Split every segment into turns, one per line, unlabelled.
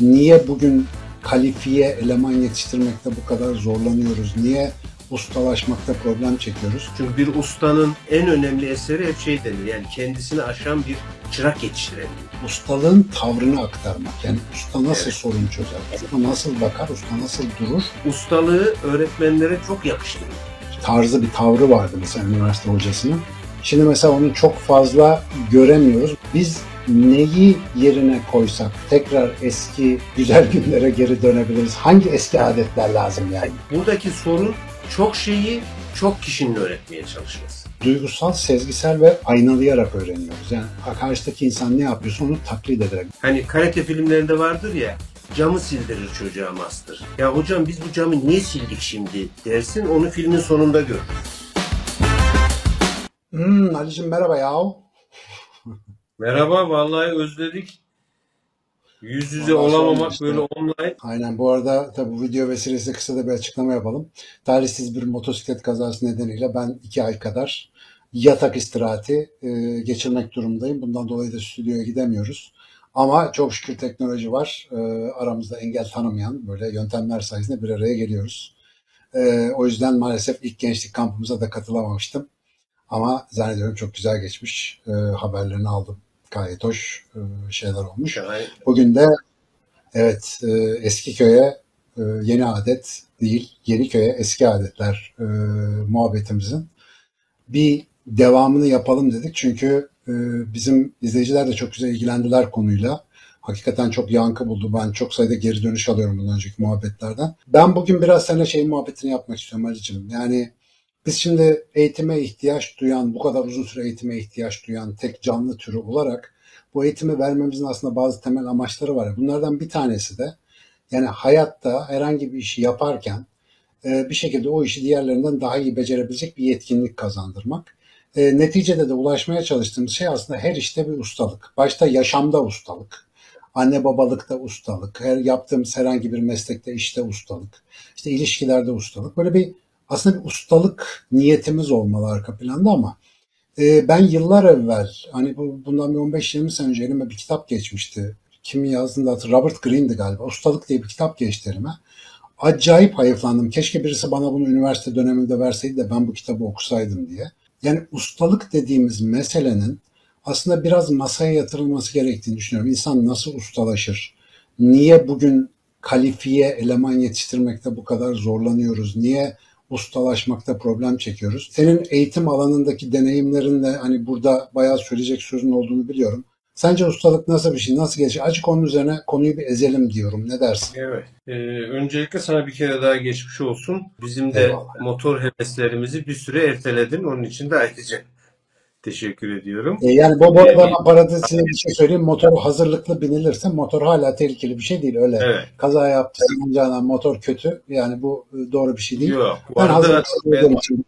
Niye bugün kalifiye eleman yetiştirmekte bu kadar zorlanıyoruz? Niye ustalaşmakta problem çekiyoruz?
Çünkü bir ustanın en önemli eseri hep şey denir. Yani kendisini aşan bir çırak yetiştirelim.
Ustalığın tavrını aktarmak. Yani usta nasıl
Evet.
sorun çözer? Usta nasıl bakar? Usta nasıl durur?
Ustalığı öğretmenlere çok yakıştırır.
Tarzı bir tavrı vardı mesela üniversite hocasının. Şimdi mesela onu çok fazla göremiyoruz. Biz neyi yerine koysak tekrar eski güzel günlere geri dönebiliriz. Hangi eski adetler lazım yani?
Buradaki sorun çok şeyi çok kişinin öğretmeye çalışması.
Duygusal, sezgisel ve aynalayarak öğreniyoruz. Yani karşıdaki insan ne yapıyorsa onu taklit ederek.
Hani karate filmlerinde vardır ya camı sildirir çocuğa master. Ya hocam biz bu camı niye sildik şimdi dersin onu filmin sonunda gör.
Hmm, Ali'cim merhaba yahu.
Merhaba vallahi özledik. Yüz yüze
sorma
olamamak
işte.
böyle online.
Aynen bu arada tabi bu video vesilesiyle kısa da bir açıklama yapalım. Talihsiz bir motosiklet kazası nedeniyle ben iki ay kadar yatak istirahati e, geçirmek durumundayım. Bundan dolayı da stüdyoya gidemiyoruz. Ama çok şükür teknoloji var. E, aramızda engel tanımayan böyle yöntemler sayesinde bir araya geliyoruz. E, o yüzden maalesef ilk gençlik kampımıza da katılamamıştım. Ama zannediyorum çok güzel geçmiş. E, haberlerini aldım. Gayet hoş e, şeyler olmuş.
Yani
Bugün de evet e, eski köye e, yeni adet değil, yeni köye eski adetler muhabbetimizin bir devamını yapalım dedik. Çünkü bizim izleyiciler de çok güzel ilgilendiler konuyla. Hakikaten çok yankı buldu. Ben çok sayıda geri dönüş alıyorum bundan önceki muhabbetlerden. Ben bugün biraz seninle şey muhabbetini yapmak istiyorum Ali'cim. Yani biz şimdi eğitime ihtiyaç duyan, bu kadar uzun süre eğitime ihtiyaç duyan tek canlı türü olarak bu eğitimi vermemizin aslında bazı temel amaçları var. Bunlardan bir tanesi de yani hayatta herhangi bir işi yaparken e, bir şekilde o işi diğerlerinden daha iyi becerebilecek bir yetkinlik kazandırmak. E, neticede de ulaşmaya çalıştığımız şey aslında her işte bir ustalık. Başta yaşamda ustalık, anne babalıkta ustalık, her yaptığımız herhangi bir meslekte işte ustalık, işte ilişkilerde ustalık. Böyle bir aslında bir ustalık niyetimiz olmalı arka planda ama e, ben yıllar evvel hani bu, bundan bir 15-20 sene önce elime bir kitap geçmişti. Kim yazdığını da hatırlamıyorum. Robert Greene'di galiba. Ustalık diye bir kitap geçti elime. Acayip hayıflandım. Keşke birisi bana bunu üniversite döneminde verseydi de ben bu kitabı okusaydım diye. Yani ustalık dediğimiz meselenin aslında biraz masaya yatırılması gerektiğini düşünüyorum. İnsan nasıl ustalaşır? Niye bugün kalifiye eleman yetiştirmekte bu kadar zorlanıyoruz? Niye ustalaşmakta problem çekiyoruz? Senin eğitim alanındaki deneyimlerinle hani burada bayağı söyleyecek sözün olduğunu biliyorum. Sence ustalık nasıl bir şey? Nasıl gelişir? Açık onun üzerine konuyu bir ezelim diyorum. Ne dersin?
Evet. Ee, öncelikle sana bir kere daha geçmiş olsun. Bizim de
Eyvallah.
motor heveslerimizi bir süre erteledin. Onun için de ayrıca teşekkür ediyorum.
E, yani bu, bu arada ben paradisiye bir şey söyleyeyim. Motor hazırlıklı binilirse motor hala tehlikeli bir şey değil. Öyle
Evet.
kaza yaptı sanacağına motor kötü. Yani bu e, doğru bir şey değil.
Yok. Bu
Ben
arada
hazırlıksız
ben-
için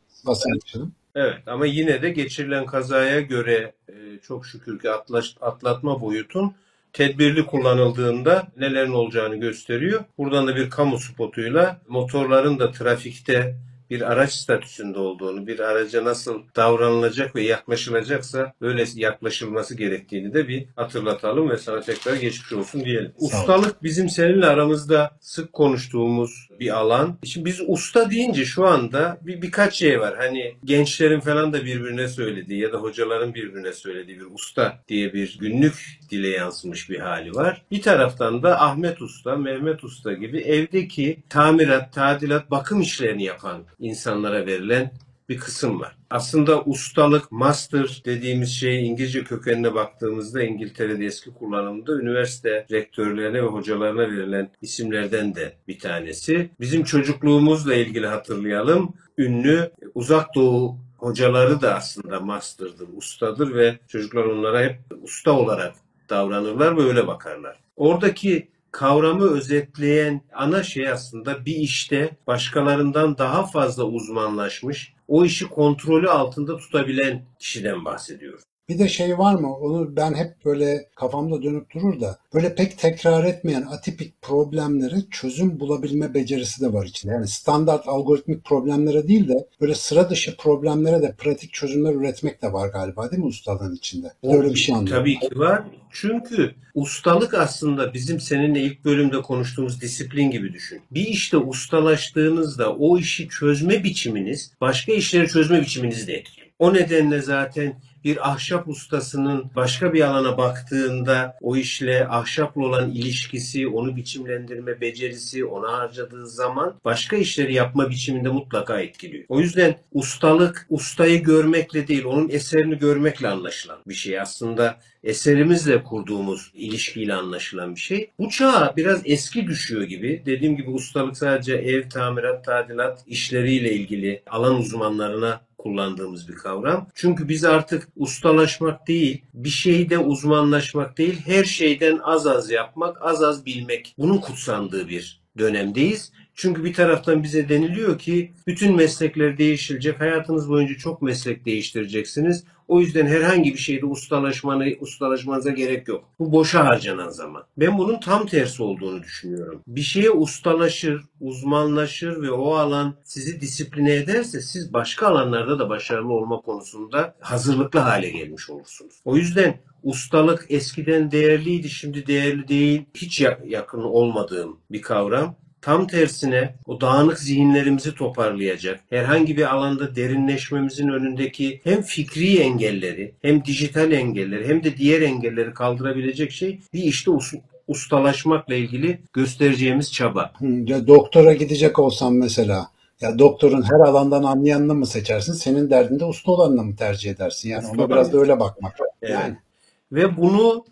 evet ama yine de geçirilen kazaya göre e, çok şükür ki atlaş, atlatma boyutun tedbirli kullanıldığında nelerin olacağını gösteriyor. Buradan da bir kamu spotuyla motorların da trafikte bir araç statüsünde olduğunu, bir araca nasıl davranılacak ve yaklaşılacaksa öyle yaklaşılması gerektiğini de bir hatırlatalım ve sana tekrar geçmiş olsun diyelim. Ustalık bizim seninle aramızda sık konuştuğumuz bir alan. Şimdi biz usta deyince şu anda bir birkaç şey var. Hani gençlerin falan da birbirine söylediği ya da hocaların birbirine söylediği bir usta diye bir günlük dile yansımış bir hali var. Bir taraftan da Ahmet Usta, Mehmet Usta gibi evdeki tamirat, tadilat, bakım işlerini yapan insanlara verilen bir kısım var. Aslında ustalık, master dediğimiz şey İngilizce kökenine baktığımızda İngiltere'de eski kullanımda üniversite rektörlerine ve hocalarına verilen isimlerden de bir tanesi. Bizim çocukluğumuzla ilgili hatırlayalım. Ünlü uzak doğu hocaları da aslında master'dır, ustadır ve çocuklar onlara hep usta olarak davranırlar ve öyle bakarlar. Oradaki kavramı özetleyen ana şey aslında bir işte başkalarından daha fazla uzmanlaşmış, o işi kontrolü altında tutabilen kişiden bahsediyoruz.
Bir de şey var mı? Onu ben hep böyle kafamda dönüp durur da böyle pek tekrar etmeyen atipik problemlere çözüm bulabilme becerisi de var içinde. Yani standart algoritmik problemlere değil de böyle sıra dışı problemlere de pratik çözümler üretmek de var galiba değil mi ustalığın içinde? Bir öyle bir şey anlıyorum.
Tabii ki var. Çünkü ustalık aslında bizim seninle ilk bölümde konuştuğumuz disiplin gibi düşün. Bir işte ustalaştığınızda o işi çözme biçiminiz başka işleri çözme biçiminizi de etkiliyor. O nedenle zaten bir ahşap ustasının başka bir alana baktığında o işle ahşapla olan ilişkisi, onu biçimlendirme becerisi, ona harcadığı zaman başka işleri yapma biçiminde mutlaka etkiliyor. O yüzden ustalık ustayı görmekle değil, onun eserini görmekle anlaşılan bir şey. Aslında eserimizle kurduğumuz ilişkiyle anlaşılan bir şey. Bu çağ biraz eski düşüyor gibi. Dediğim gibi ustalık sadece ev, tamirat, tadilat işleriyle ilgili alan uzmanlarına kullandığımız bir kavram. Çünkü biz artık ustalaşmak değil, bir şeyde uzmanlaşmak değil, her şeyden az az yapmak, az az bilmek. Bunun kutsandığı bir dönemdeyiz. Çünkü bir taraftan bize deniliyor ki bütün meslekler değişilecek. Hayatınız boyunca çok meslek değiştireceksiniz. O yüzden herhangi bir şeyde ustalaşmanı, ustalaşmanıza gerek yok. Bu boşa harcanan zaman. Ben bunun tam tersi olduğunu düşünüyorum. Bir şeye ustalaşır, uzmanlaşır ve o alan sizi disipline ederse siz başka alanlarda da başarılı olma konusunda hazırlıklı hale gelmiş olursunuz. O yüzden ustalık eskiden değerliydi, şimdi değerli değil. Hiç yakın olmadığım bir kavram. Tam tersine o dağınık zihinlerimizi toparlayacak, herhangi bir alanda derinleşmemizin önündeki hem fikri engelleri, hem dijital engelleri, hem de diğer engelleri kaldırabilecek şey bir işte ustalaşmakla ilgili göstereceğimiz çaba.
Ya doktora gidecek olsam mesela ya doktorun her alandan anlayanını mı seçersin? Senin derdinde usta olanını mı tercih edersin? Yani usta ona biraz da öyle bakmak. Evet. Yani.
Ve bunu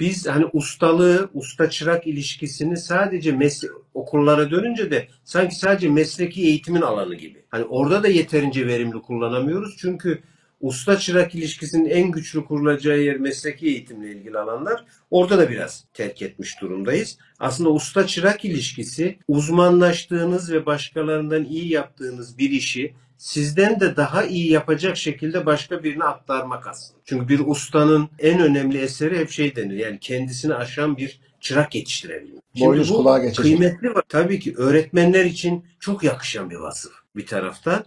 biz hani ustalığı, usta çırak ilişkisini sadece mesle okullara dönünce de sanki sadece mesleki eğitimin alanı gibi. Hani orada da yeterince verimli kullanamıyoruz. Çünkü usta çırak ilişkisinin en güçlü kurulacağı yer mesleki eğitimle ilgili alanlar. Orada da biraz terk etmiş durumdayız. Aslında usta çırak ilişkisi uzmanlaştığınız ve başkalarından iyi yaptığınız bir işi sizden de daha iyi yapacak şekilde başka birine aktarmak aslında. Çünkü bir ustanın en önemli eseri hep şey denir. Yani kendisini aşan bir çırak yetiştirebilmek.
Boynuz kulağa geçecek.
Kıymetli var. Tabii ki öğretmenler için çok yakışan bir vasıf bir taraftan.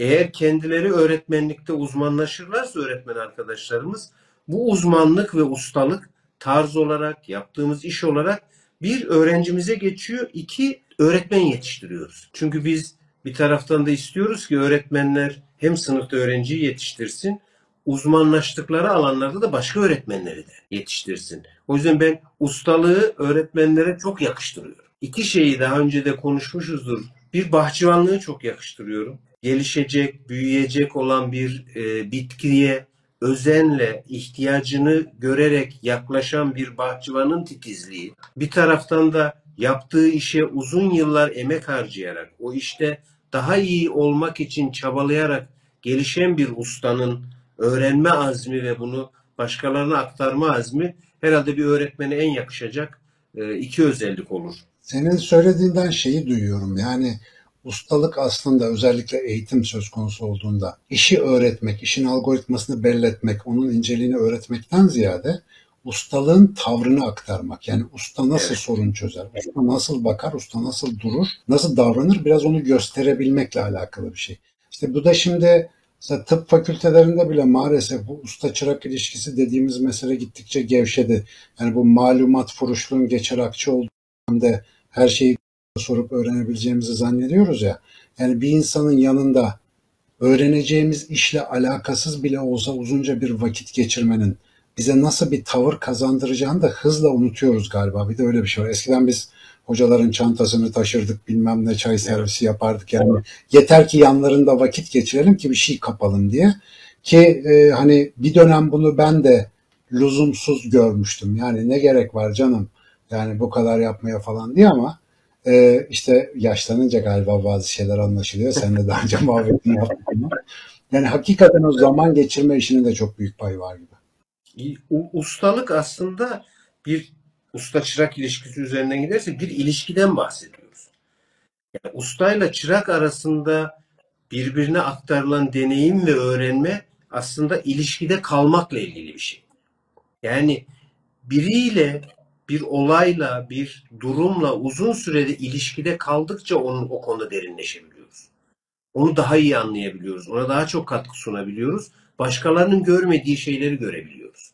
Eğer kendileri öğretmenlikte uzmanlaşırlarsa öğretmen arkadaşlarımız bu uzmanlık ve ustalık tarz olarak yaptığımız iş olarak bir öğrencimize geçiyor. iki öğretmen yetiştiriyoruz. Çünkü biz bir taraftan da istiyoruz ki öğretmenler hem sınıfta öğrenciyi yetiştirsin, uzmanlaştıkları alanlarda da başka öğretmenleri de yetiştirsin. O yüzden ben ustalığı öğretmenlere çok yakıştırıyorum. İki şeyi daha önce de konuşmuşuzdur. Bir bahçıvanlığı çok yakıştırıyorum. Gelişecek, büyüyecek olan bir e, bitkiye özenle ihtiyacını görerek yaklaşan bir bahçıvanın titizliği. Bir taraftan da yaptığı işe uzun yıllar emek harcayarak o işte daha iyi olmak için çabalayarak gelişen bir ustanın öğrenme azmi ve bunu başkalarına aktarma azmi herhalde bir öğretmene en yakışacak e, iki özellik olur.
Senin söylediğinden şeyi duyuyorum. Yani ustalık aslında özellikle eğitim söz konusu olduğunda işi öğretmek, işin algoritmasını belletmek, onun inceliğini öğretmekten ziyade ustalığın tavrını aktarmak. Yani usta nasıl evet. sorun çözer, usta nasıl bakar, usta nasıl durur, nasıl davranır biraz onu gösterebilmekle alakalı bir şey. İşte bu da şimdi mesela tıp fakültelerinde bile maalesef bu usta çırak ilişkisi dediğimiz mesele gittikçe gevşedi. Yani bu malumat furuşluğun geçer akçe olduğunda her şeyi sorup öğrenebileceğimizi zannediyoruz ya. Yani bir insanın yanında öğreneceğimiz işle alakasız bile olsa uzunca bir vakit geçirmenin bize nasıl bir tavır kazandıracağını da hızla unutuyoruz galiba. Bir de öyle bir şey var. Eskiden biz hocaların çantasını taşırdık bilmem ne çay servisi yapardık. Yani yeter ki yanlarında vakit geçirelim ki bir şey kapalım diye. Ki e, hani bir dönem bunu ben de lüzumsuz görmüştüm. Yani ne gerek var canım yani bu kadar yapmaya falan diye ama e, işte yaşlanınca galiba bazı şeyler anlaşılıyor. Sen de daha önce muhabbetini yaptın yani hakikaten o zaman geçirme işinin de çok büyük pay var gibi.
Ustalık aslında bir usta çırak ilişkisi üzerinden giderse bir ilişkiden bahsediyoruz. Yani ustayla çırak arasında birbirine aktarılan deneyim ve öğrenme aslında ilişkide kalmakla ilgili bir şey. Yani biriyle bir olayla, bir durumla uzun sürede ilişkide kaldıkça onun o konuda derinleşebiliyoruz. Onu daha iyi anlayabiliyoruz. Ona daha çok katkı sunabiliyoruz. Başkalarının görmediği şeyleri görebiliyoruz.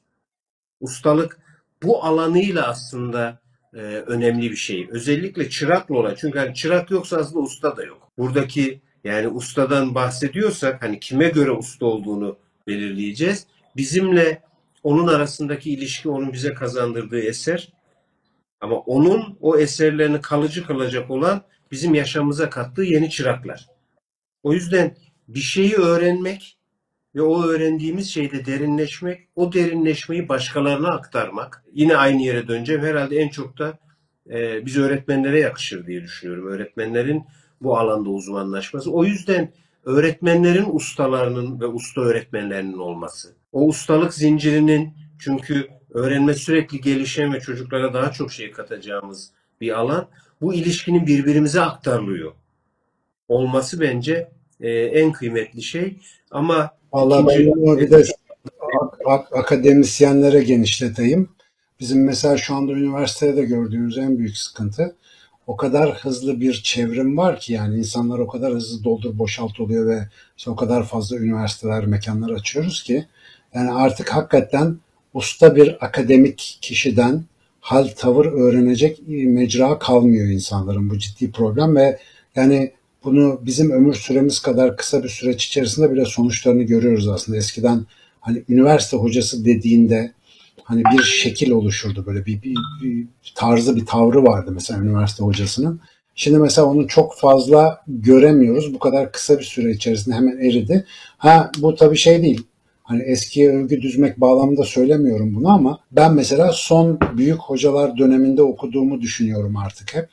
Ustalık bu alanıyla aslında e, önemli bir şey. Özellikle çırakla olan. Çünkü hani çırak yoksa aslında usta da yok. Buradaki yani ustadan bahsediyorsak hani kime göre usta olduğunu belirleyeceğiz. Bizimle onun arasındaki ilişki onun bize kazandırdığı eser. Ama onun o eserlerini kalıcı kılacak olan bizim yaşamımıza kattığı yeni çıraklar. O yüzden bir şeyi öğrenmek ve o öğrendiğimiz şeyde derinleşmek, o derinleşmeyi başkalarına aktarmak. Yine aynı yere döneceğim. Herhalde en çok da e, biz öğretmenlere yakışır diye düşünüyorum. Öğretmenlerin bu alanda uzmanlaşması. O yüzden öğretmenlerin ustalarının ve usta öğretmenlerinin olması. O ustalık zincirinin çünkü öğrenme sürekli gelişen ve çocuklara daha çok şey katacağımız bir alan. Bu ilişkinin birbirimize aktarılıyor. Olması bence e, en kıymetli şey. Ama
Vallahi ben bunu bir de ak- akademisyenlere genişleteyim. Bizim mesela şu anda üniversitede de gördüğümüz en büyük sıkıntı o kadar hızlı bir çevrim var ki yani insanlar o kadar hızlı doldur boşalt oluyor ve işte o kadar fazla üniversiteler, mekanlar açıyoruz ki yani artık hakikaten usta bir akademik kişiden hal tavır öğrenecek mecra kalmıyor insanların bu ciddi problem ve yani bunu bizim ömür süremiz kadar kısa bir süreç içerisinde bile sonuçlarını görüyoruz aslında. Eskiden hani üniversite hocası dediğinde hani bir şekil oluşurdu böyle bir, bir, bir tarzı bir tavrı vardı mesela üniversite hocasının. Şimdi mesela onu çok fazla göremiyoruz. Bu kadar kısa bir süre içerisinde hemen eridi. Ha bu tabii şey değil. Hani eskiye övgü düzmek bağlamında söylemiyorum bunu ama ben mesela son büyük hocalar döneminde okuduğumu düşünüyorum artık hep.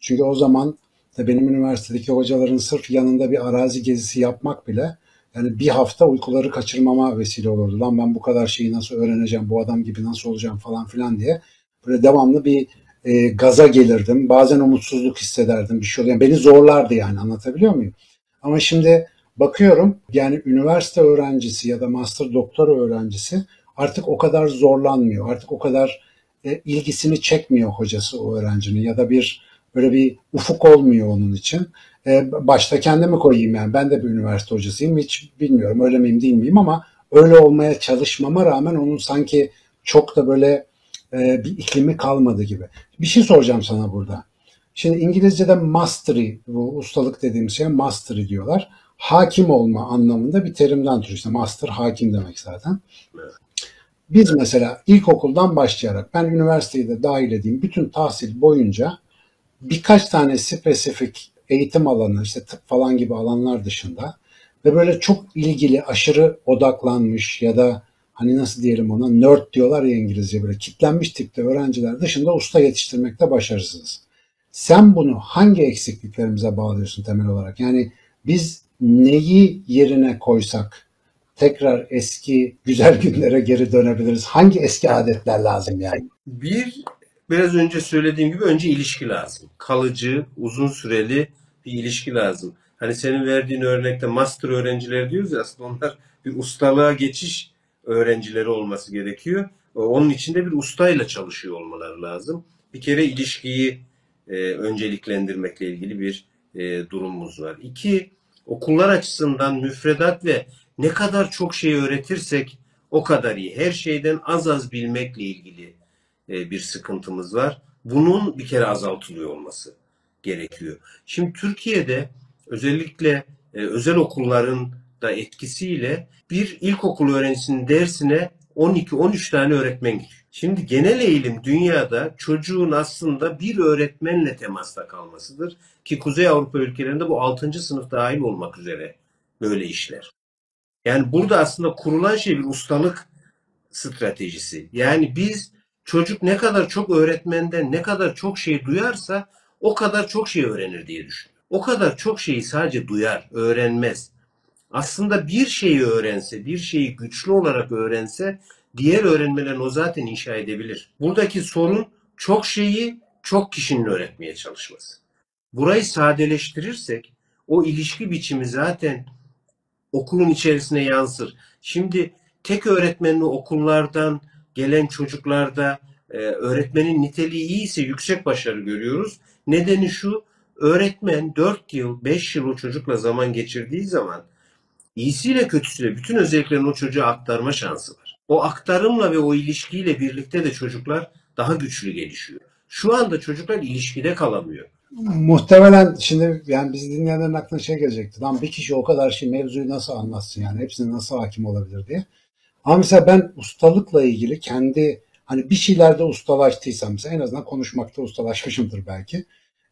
Çünkü o zaman benim üniversitedeki hocaların sırf yanında bir arazi gezisi yapmak bile yani bir hafta uykuları kaçırmama vesile olurdu. Lan ben bu kadar şeyi nasıl öğreneceğim, bu adam gibi nasıl olacağım falan filan diye. Böyle devamlı bir e, gaza gelirdim. Bazen umutsuzluk hissederdim. Bir şey oluyor. Yani beni zorlardı yani anlatabiliyor muyum? Ama şimdi bakıyorum yani üniversite öğrencisi ya da master doktora öğrencisi artık o kadar zorlanmıyor. Artık o kadar e, ilgisini çekmiyor hocası o öğrencinin ya da bir böyle bir ufuk olmuyor onun için. E, başta kendimi koyayım yani. Ben de bir üniversite hocasıyım. Hiç bilmiyorum öyle miyim değil miyim ama öyle olmaya çalışmama rağmen onun sanki çok da böyle e, bir iklimi kalmadı gibi. Bir şey soracağım sana burada. Şimdi İngilizce'de mastery, bu ustalık dediğimiz şey mastery diyorlar. Hakim olma anlamında bir terimden türü. İşte master hakim demek zaten. Biz mesela ilkokuldan başlayarak ben üniversiteyi de dahil edeyim bütün tahsil boyunca birkaç tane spesifik eğitim alanı işte tıp falan gibi alanlar dışında ve böyle çok ilgili aşırı odaklanmış ya da hani nasıl diyelim ona nerd diyorlar ya İngilizce böyle kitlenmiş tipte öğrenciler dışında usta yetiştirmekte başarısız. Sen bunu hangi eksikliklerimize bağlıyorsun temel olarak? Yani biz neyi yerine koysak tekrar eski güzel günlere geri dönebiliriz? Hangi eski adetler lazım yani?
Bir biraz önce söylediğim gibi önce ilişki lazım. Kalıcı, uzun süreli bir ilişki lazım. Hani senin verdiğin örnekte master öğrencileri diyoruz ya aslında onlar bir ustalığa geçiş öğrencileri olması gerekiyor. Onun için de bir ustayla çalışıyor olmaları lazım. Bir kere ilişkiyi e, önceliklendirmekle ilgili bir e, durumumuz var. İki, okullar açısından müfredat ve ne kadar çok şey öğretirsek o kadar iyi. Her şeyden az az bilmekle ilgili e, bir sıkıntımız var. Bunun bir kere azaltılıyor olması gerekiyor. Şimdi Türkiye'de özellikle e, özel okulların da etkisiyle bir ilkokul öğrencisinin dersine 12-13 tane öğretmen giriyor. Şimdi genel eğilim dünyada çocuğun aslında bir öğretmenle temasta kalmasıdır. Ki Kuzey Avrupa ülkelerinde bu 6. sınıf dahil olmak üzere böyle işler. Yani burada aslında kurulan şey bir ustalık stratejisi. Yani biz çocuk ne kadar çok öğretmenden ne kadar çok şey duyarsa o kadar çok şey öğrenir diye düşünüyorum. O kadar çok şeyi sadece duyar, öğrenmez. Aslında bir şeyi öğrense, bir şeyi güçlü olarak öğrense diğer öğrenmelerini o zaten inşa edebilir. Buradaki sorun çok şeyi çok kişinin öğretmeye çalışması. Burayı sadeleştirirsek o ilişki biçimi zaten okulun içerisine yansır. Şimdi tek öğretmenli okullardan gelen çocuklarda e, öğretmenin niteliği iyiyse yüksek başarı görüyoruz. Nedeni şu, öğretmen 4 yıl, 5 yıl o çocukla zaman geçirdiği zaman iyisiyle kötüsüyle bütün özelliklerini o çocuğa aktarma şansı var. O aktarımla ve o ilişkiyle birlikte de çocuklar daha güçlü gelişiyor. Şu anda çocuklar ilişkide kalamıyor.
Muhtemelen şimdi yani bizi dinleyenlerin aklına şey gelecekti. Lan bir kişi o kadar şey mevzuyu nasıl anlatsın yani hepsine nasıl hakim olabilir diye. Ama mesela ben ustalıkla ilgili kendi hani bir şeylerde ustalaştıysam mesela en azından konuşmakta ustalaşmışımdır belki.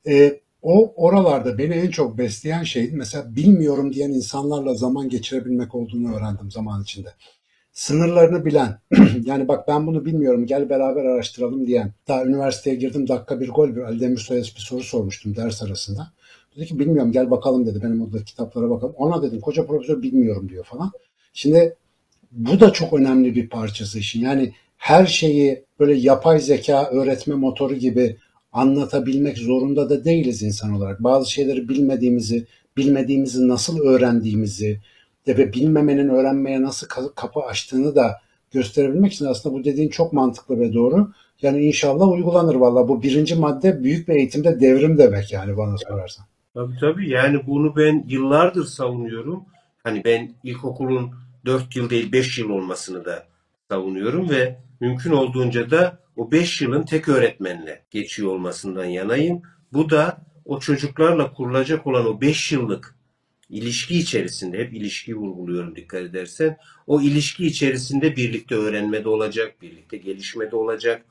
Ee, o oralarda beni en çok besleyen şey mesela bilmiyorum diyen insanlarla zaman geçirebilmek olduğunu öğrendim zaman içinde. Sınırlarını bilen, yani bak ben bunu bilmiyorum gel beraber araştıralım diyen. Daha üniversiteye girdim dakika bir gol bir Ali Demirsoy'a bir soru sormuştum ders arasında. Dedi ki bilmiyorum gel bakalım dedi benim orada kitaplara bakalım. Ona dedim koca profesör bilmiyorum diyor falan. Şimdi bu da çok önemli bir parçası işin. Yani her şeyi böyle yapay zeka öğretme motoru gibi anlatabilmek zorunda da değiliz insan olarak. Bazı şeyleri bilmediğimizi, bilmediğimizi nasıl öğrendiğimizi ve bilmemenin öğrenmeye nasıl kapı açtığını da gösterebilmek için aslında bu dediğin çok mantıklı ve doğru. Yani inşallah uygulanır valla. Bu birinci madde büyük bir eğitimde devrim demek yani bana sorarsan.
Tabii tabii yani bunu ben yıllardır savunuyorum. Hani ben ilkokulun 4 yıl değil 5 yıl olmasını da savunuyorum ve mümkün olduğunca da o 5 yılın tek öğretmenle geçiyor olmasından yanayım. Bu da o çocuklarla kurulacak olan o 5 yıllık ilişki içerisinde hep ilişki vurguluyorum dikkat edersen. O ilişki içerisinde birlikte öğrenmede olacak, birlikte gelişmede olacak,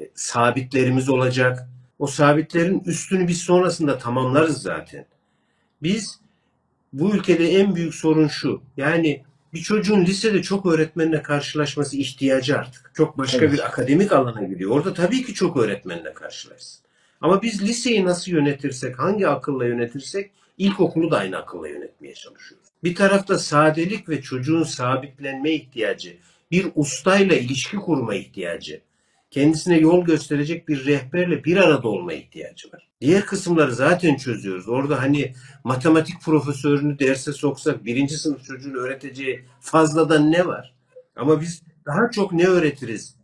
e, sabitlerimiz olacak. O sabitlerin üstünü biz sonrasında tamamlarız zaten. Biz bu ülkede en büyük sorun şu. Yani bir çocuğun lisede çok öğretmenle karşılaşması ihtiyacı artık. Çok başka evet. bir akademik alana gidiyor. Orada tabii ki çok öğretmenle karşılaşsın. Ama biz liseyi nasıl yönetirsek, hangi akılla yönetirsek ilkokulu da aynı akılla yönetmeye çalışıyoruz. Bir tarafta sadelik ve çocuğun sabitlenme ihtiyacı, bir ustayla ilişki kurma ihtiyacı, kendisine yol gösterecek bir rehberle bir arada olma ihtiyacı var. Diğer kısımları zaten çözüyoruz. Orada hani matematik profesörünü derse soksak birinci sınıf çocuğun öğreteceği fazladan ne var? Ama biz daha çok ne öğretiriz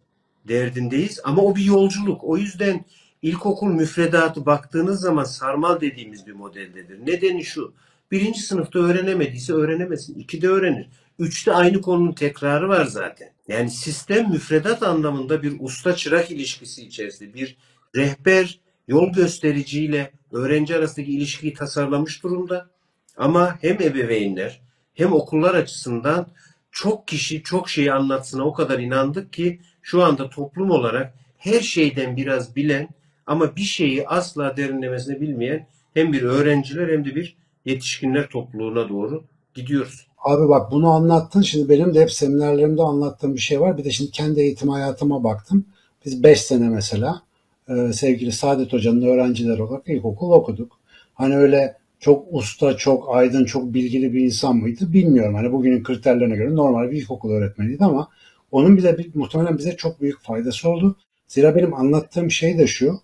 derdindeyiz. Ama o bir yolculuk. O yüzden ilkokul müfredatı baktığınız zaman sarmal dediğimiz bir modeldedir. Nedeni şu. Birinci sınıfta öğrenemediyse öğrenemesin. İkide öğrenir. Üçte aynı konunun tekrarı var zaten. Yani sistem müfredat anlamında bir usta çırak ilişkisi içerisinde bir rehber yol göstericiyle öğrenci arasındaki ilişkiyi tasarlamış durumda. Ama hem ebeveynler hem okullar açısından çok kişi çok şeyi anlatsına o kadar inandık ki şu anda toplum olarak her şeyden biraz bilen ama bir şeyi asla derinlemesine bilmeyen hem bir öğrenciler hem de bir yetişkinler topluluğuna doğru gidiyoruz.
Abi bak bunu anlattın. Şimdi benim de hep seminerlerimde anlattığım bir şey var. Bir de şimdi kendi eğitim hayatıma baktım. Biz 5 sene mesela e, sevgili Saadet Hoca'nın öğrencileri olarak ilkokul okuduk. Hani öyle çok usta, çok aydın, çok bilgili bir insan mıydı bilmiyorum. Hani bugünün kriterlerine göre normal bir ilkokul öğretmeniydi ama onun bile muhtemelen bize çok büyük faydası oldu. Zira benim anlattığım şey de şu.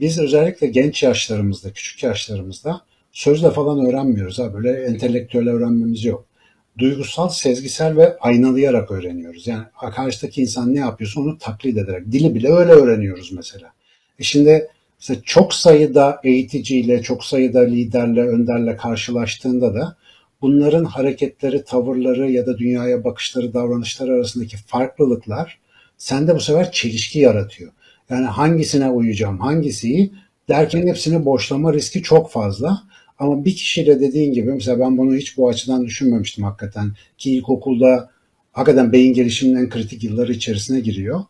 Biz özellikle genç yaşlarımızda, küçük yaşlarımızda sözle falan öğrenmiyoruz. Ha. Böyle entelektüel öğrenmemiz yok. Duygusal, sezgisel ve aynalayarak öğreniyoruz. Yani karşıdaki insan ne yapıyorsa onu taklit ederek. Dili bile öyle öğreniyoruz mesela. E şimdi işte çok sayıda eğiticiyle, çok sayıda liderle, önderle karşılaştığında da bunların hareketleri, tavırları ya da dünyaya bakışları, davranışları arasındaki farklılıklar sende bu sefer çelişki yaratıyor. Yani hangisine uyacağım, hangisi derken hepsini boşlama riski çok fazla. Ama bir kişiyle dediğin gibi mesela ben bunu hiç bu açıdan düşünmemiştim hakikaten. Ki ilkokulda hakikaten beyin gelişiminin en kritik yılları içerisine giriyor.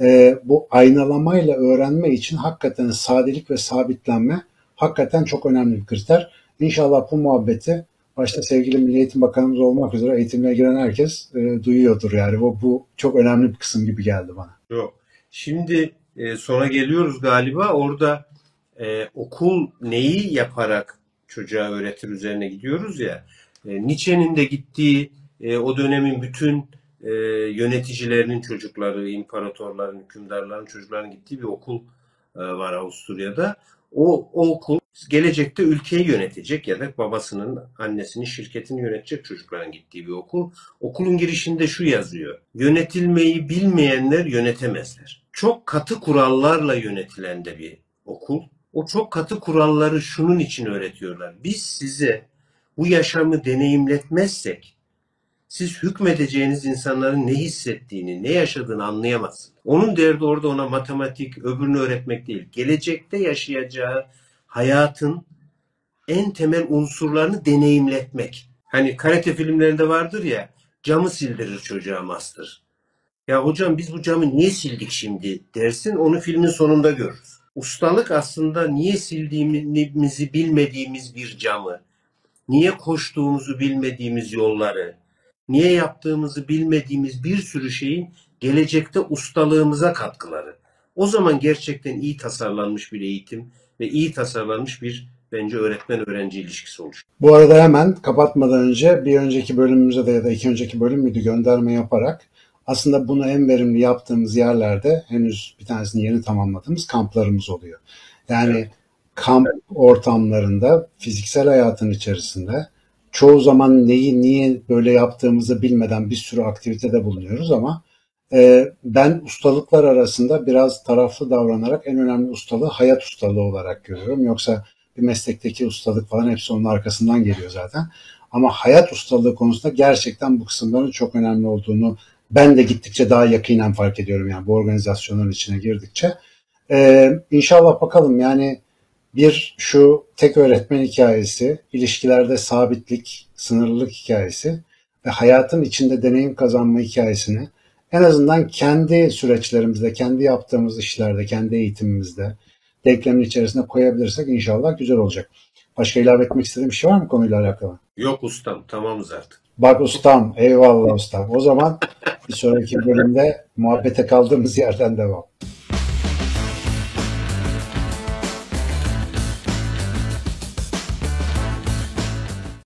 Ee, bu aynalamayla öğrenme için hakikaten sadelik ve sabitlenme hakikaten çok önemli bir kriter. İnşallah bu muhabbeti başta sevgili Milli Eğitim Bakanımız olmak üzere eğitimine giren herkes e, duyuyordur yani. Bu, bu çok önemli bir kısım gibi geldi bana.
Yok. Şimdi e, sona geliyoruz galiba. Orada e, okul neyi yaparak çocuğa öğretir üzerine gidiyoruz ya. E, Nietzsche'nin de gittiği e, o dönemin bütün e, yöneticilerinin çocukları, imparatorların, hükümdarların çocuklarının gittiği bir okul e, var Avusturya'da. O, o okul gelecekte ülkeyi yönetecek ya da babasının, annesinin şirketini yönetecek çocukların gittiği bir okul. Okulun girişinde şu yazıyor. Yönetilmeyi bilmeyenler yönetemezler. Çok katı kurallarla yönetilen de bir okul. O çok katı kuralları şunun için öğretiyorlar. Biz size bu yaşamı deneyimletmezsek siz hükmedeceğiniz insanların ne hissettiğini, ne yaşadığını anlayamazsınız. Onun derdi orada ona matematik, öbürünü öğretmek değil. Gelecekte yaşayacağı hayatın en temel unsurlarını deneyimletmek. Hani karate filmlerinde vardır ya, camı sildirir çocuğa master. Ya hocam biz bu camı niye sildik şimdi dersin, onu filmin sonunda görürüz. Ustalık aslında niye sildiğimizi bilmediğimiz bir camı, niye koştuğumuzu bilmediğimiz yolları, niye yaptığımızı bilmediğimiz bir sürü şeyin gelecekte ustalığımıza katkıları. O zaman gerçekten iyi tasarlanmış bir eğitim ve iyi tasarlanmış bir bence öğretmen-öğrenci ilişkisi oluşur.
Bu arada hemen kapatmadan önce bir önceki bölümümüze de ya da iki önceki bölüm müydü gönderme yaparak aslında bunu en verimli yaptığımız yerlerde henüz bir tanesini yeni tamamladığımız kamplarımız oluyor. Yani evet. kamp ortamlarında fiziksel hayatın içerisinde çoğu zaman neyi niye böyle yaptığımızı bilmeden bir sürü aktivitede bulunuyoruz ama e, ben ustalıklar arasında biraz taraflı davranarak en önemli ustalığı hayat ustalığı olarak görüyorum. Yoksa bir meslekteki ustalık falan hepsi onun arkasından geliyor zaten. Ama hayat ustalığı konusunda gerçekten bu kısımların çok önemli olduğunu ben de gittikçe daha yakinen fark ediyorum yani bu organizasyonların içine girdikçe. Ee, inşallah bakalım yani bir şu tek öğretmen hikayesi, ilişkilerde sabitlik, sınırlılık hikayesi ve hayatın içinde deneyim kazanma hikayesini en azından kendi süreçlerimizde, kendi yaptığımız işlerde, kendi eğitimimizde denklemin içerisine koyabilirsek inşallah güzel olacak. Başka ilave etmek istediğim bir şey var mı konuyla alakalı?
Yok ustam, tamamız artık.
Bak ustam, eyvallah ustam. O zaman bir sonraki bölümde muhabbete kaldığımız yerden devam.